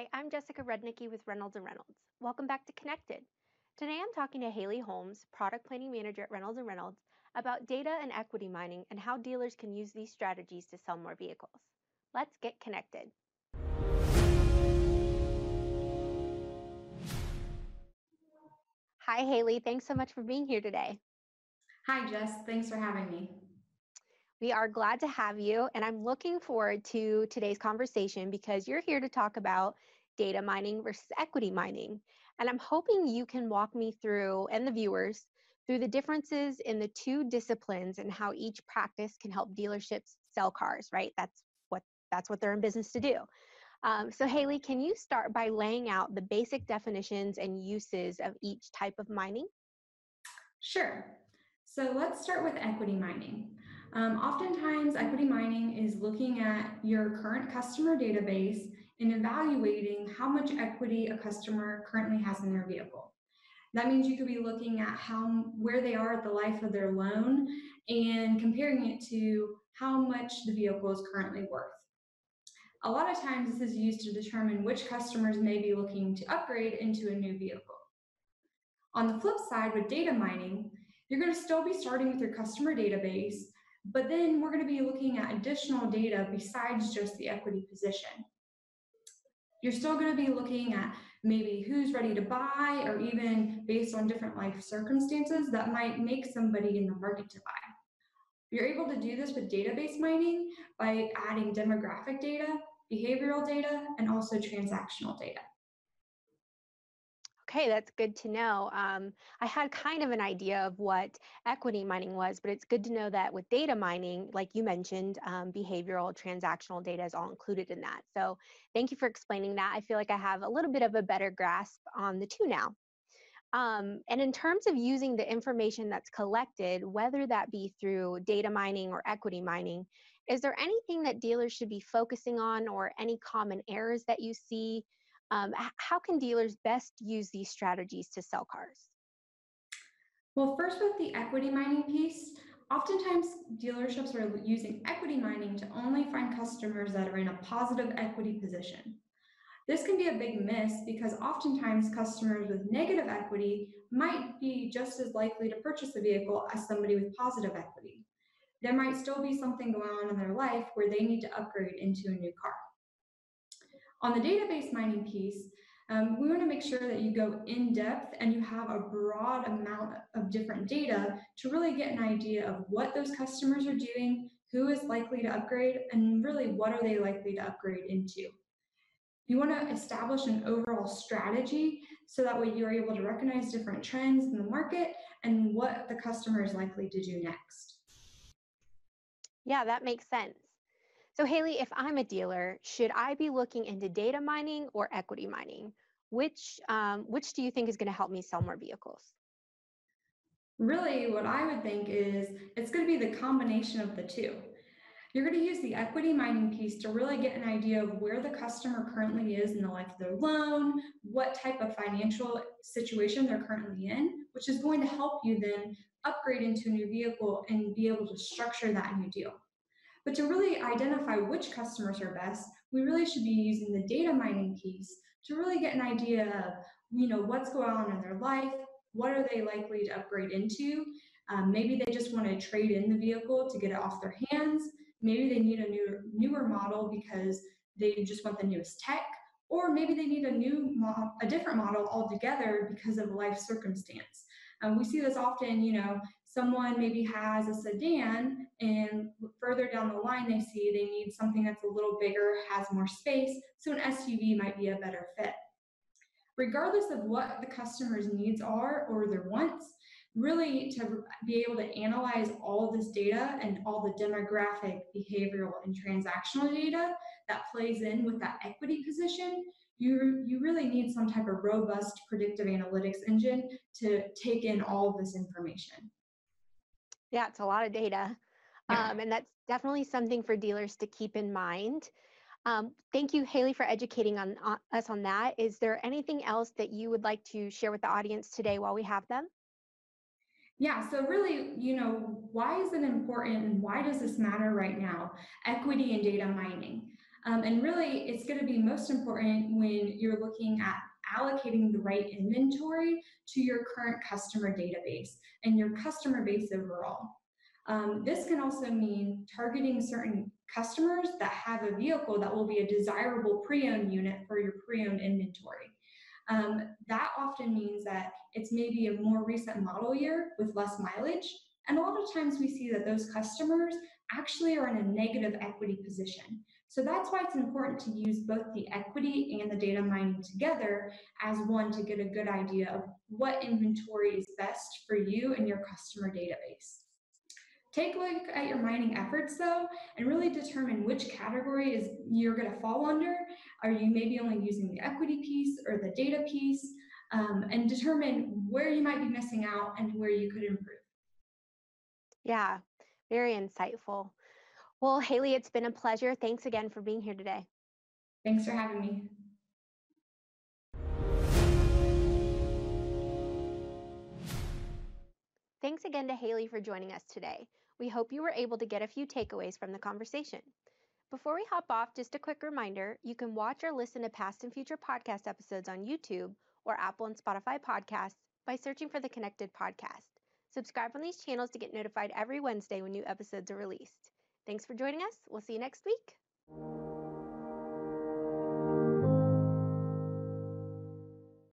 Hi, I'm Jessica Rednicki with Reynolds & Reynolds. Welcome back to Connected. Today I'm talking to Haley Holmes, Product Planning Manager at Reynolds & Reynolds, about data and equity mining and how dealers can use these strategies to sell more vehicles. Let's get connected. Hi, Haley. Thanks so much for being here today. Hi, Jess. Thanks for having me. We are glad to have you, and I'm looking forward to today's conversation because you're here to talk about data mining versus equity mining. And I'm hoping you can walk me through, and the viewers, through the differences in the two disciplines and how each practice can help dealerships sell cars, right? That's what that's what they're in business to do. Um, so Haley, can you start by laying out the basic definitions and uses of each type of mining? Sure. So let's start with equity mining. Um, oftentimes, equity mining is looking at your current customer database and evaluating how much equity a customer currently has in their vehicle. That means you could be looking at how where they are at the life of their loan and comparing it to how much the vehicle is currently worth. A lot of times this is used to determine which customers may be looking to upgrade into a new vehicle. On the flip side, with data mining, you're going to still be starting with your customer database but then we're going to be looking at additional data besides just the equity position. You're still going to be looking at maybe who's ready to buy, or even based on different life circumstances that might make somebody in the market to buy. You're able to do this with database mining by adding demographic data, behavioral data, and also transactional data. Okay, that's good to know. Um, I had kind of an idea of what equity mining was, but it's good to know that with data mining, like you mentioned, um, behavioral, transactional data is all included in that. So thank you for explaining that. I feel like I have a little bit of a better grasp on the two now. Um, and in terms of using the information that's collected, whether that be through data mining or equity mining, is there anything that dealers should be focusing on or any common errors that you see um, how can dealers best use these strategies to sell cars? Well, first with the equity mining piece, oftentimes dealerships are using equity mining to only find customers that are in a positive equity position. This can be a big miss because oftentimes customers with negative equity might be just as likely to purchase a vehicle as somebody with positive equity. There might still be something going on in their life where they need to upgrade into a new car. On the database mining piece, um, we want to make sure that you go in depth and you have a broad amount of different data to really get an idea of what those customers are doing, who is likely to upgrade, and really what are they likely to upgrade into. You want to establish an overall strategy so that way you're able to recognize different trends in the market and what the customer is likely to do next. Yeah, that makes sense. So Haley, if I'm a dealer, should I be looking into data mining or equity mining? Which, um, which do you think is going to help me sell more vehicles? Really, what I would think is it's going to be the combination of the two. You're going to use the equity mining piece to really get an idea of where the customer currently is in the life of their loan, what type of financial situation they're currently in, which is going to help you then upgrade into a new vehicle and be able to structure that new deal. But to really identify which customers are best, we really should be using the data mining piece to really get an idea of, you know, what's going on in their life, what are they likely to upgrade into. Um, maybe they just want to trade in the vehicle to get it off their hands. Maybe they need a new, newer model because they just want the newest tech, or maybe they need a new, a different model altogether because of life circumstance. Um, we see this often, you know, someone maybe has a sedan and further down the line they see they need something that's a little bigger, has more space, so an SUV might be a better fit. Regardless of what the customer's needs are or their wants, really to be able to analyze all this data and all the demographic, behavioral, and transactional data that plays in with that equity position, you, you really need some type of robust predictive analytics engine to take in all of this information. Yeah, it's a lot of data. Yeah. Um, and that's definitely something for dealers to keep in mind. Um, thank you, Haley, for educating on, on, us on that. Is there anything else that you would like to share with the audience today while we have them? Yeah, so really, you know, why is it important and why does this matter right now? Equity and data mining. Um, and really, it's going to be most important when you're looking at allocating the right inventory to your current customer database and your customer base overall. Um, this can also mean targeting certain customers that have a vehicle that will be a desirable pre-owned unit for your pre-owned inventory. Um, that often means that it's maybe a more recent model year with less mileage. And a lot of times we see that those customers actually are in a negative equity position. So that's why it's important to use both the equity and the data mining together as one to get a good idea of what inventory is best for you and your customer database. Take a look at your mining efforts though, and really determine which category is you're going to fall under. Are you maybe only using the equity piece or the data piece? Um, and determine where you might be missing out and where you could improve. Yeah, very insightful. Well, Haley, it's been a pleasure. Thanks again for being here today. Thanks for having me. Thanks again to Haley for joining us today. We hope you were able to get a few takeaways from the conversation. Before we hop off, just a quick reminder you can watch or listen to past and future podcast episodes on YouTube or Apple and Spotify podcasts by searching for the Connected Podcast. Subscribe on these channels to get notified every Wednesday when new episodes are released. Thanks for joining us. We'll see you next week.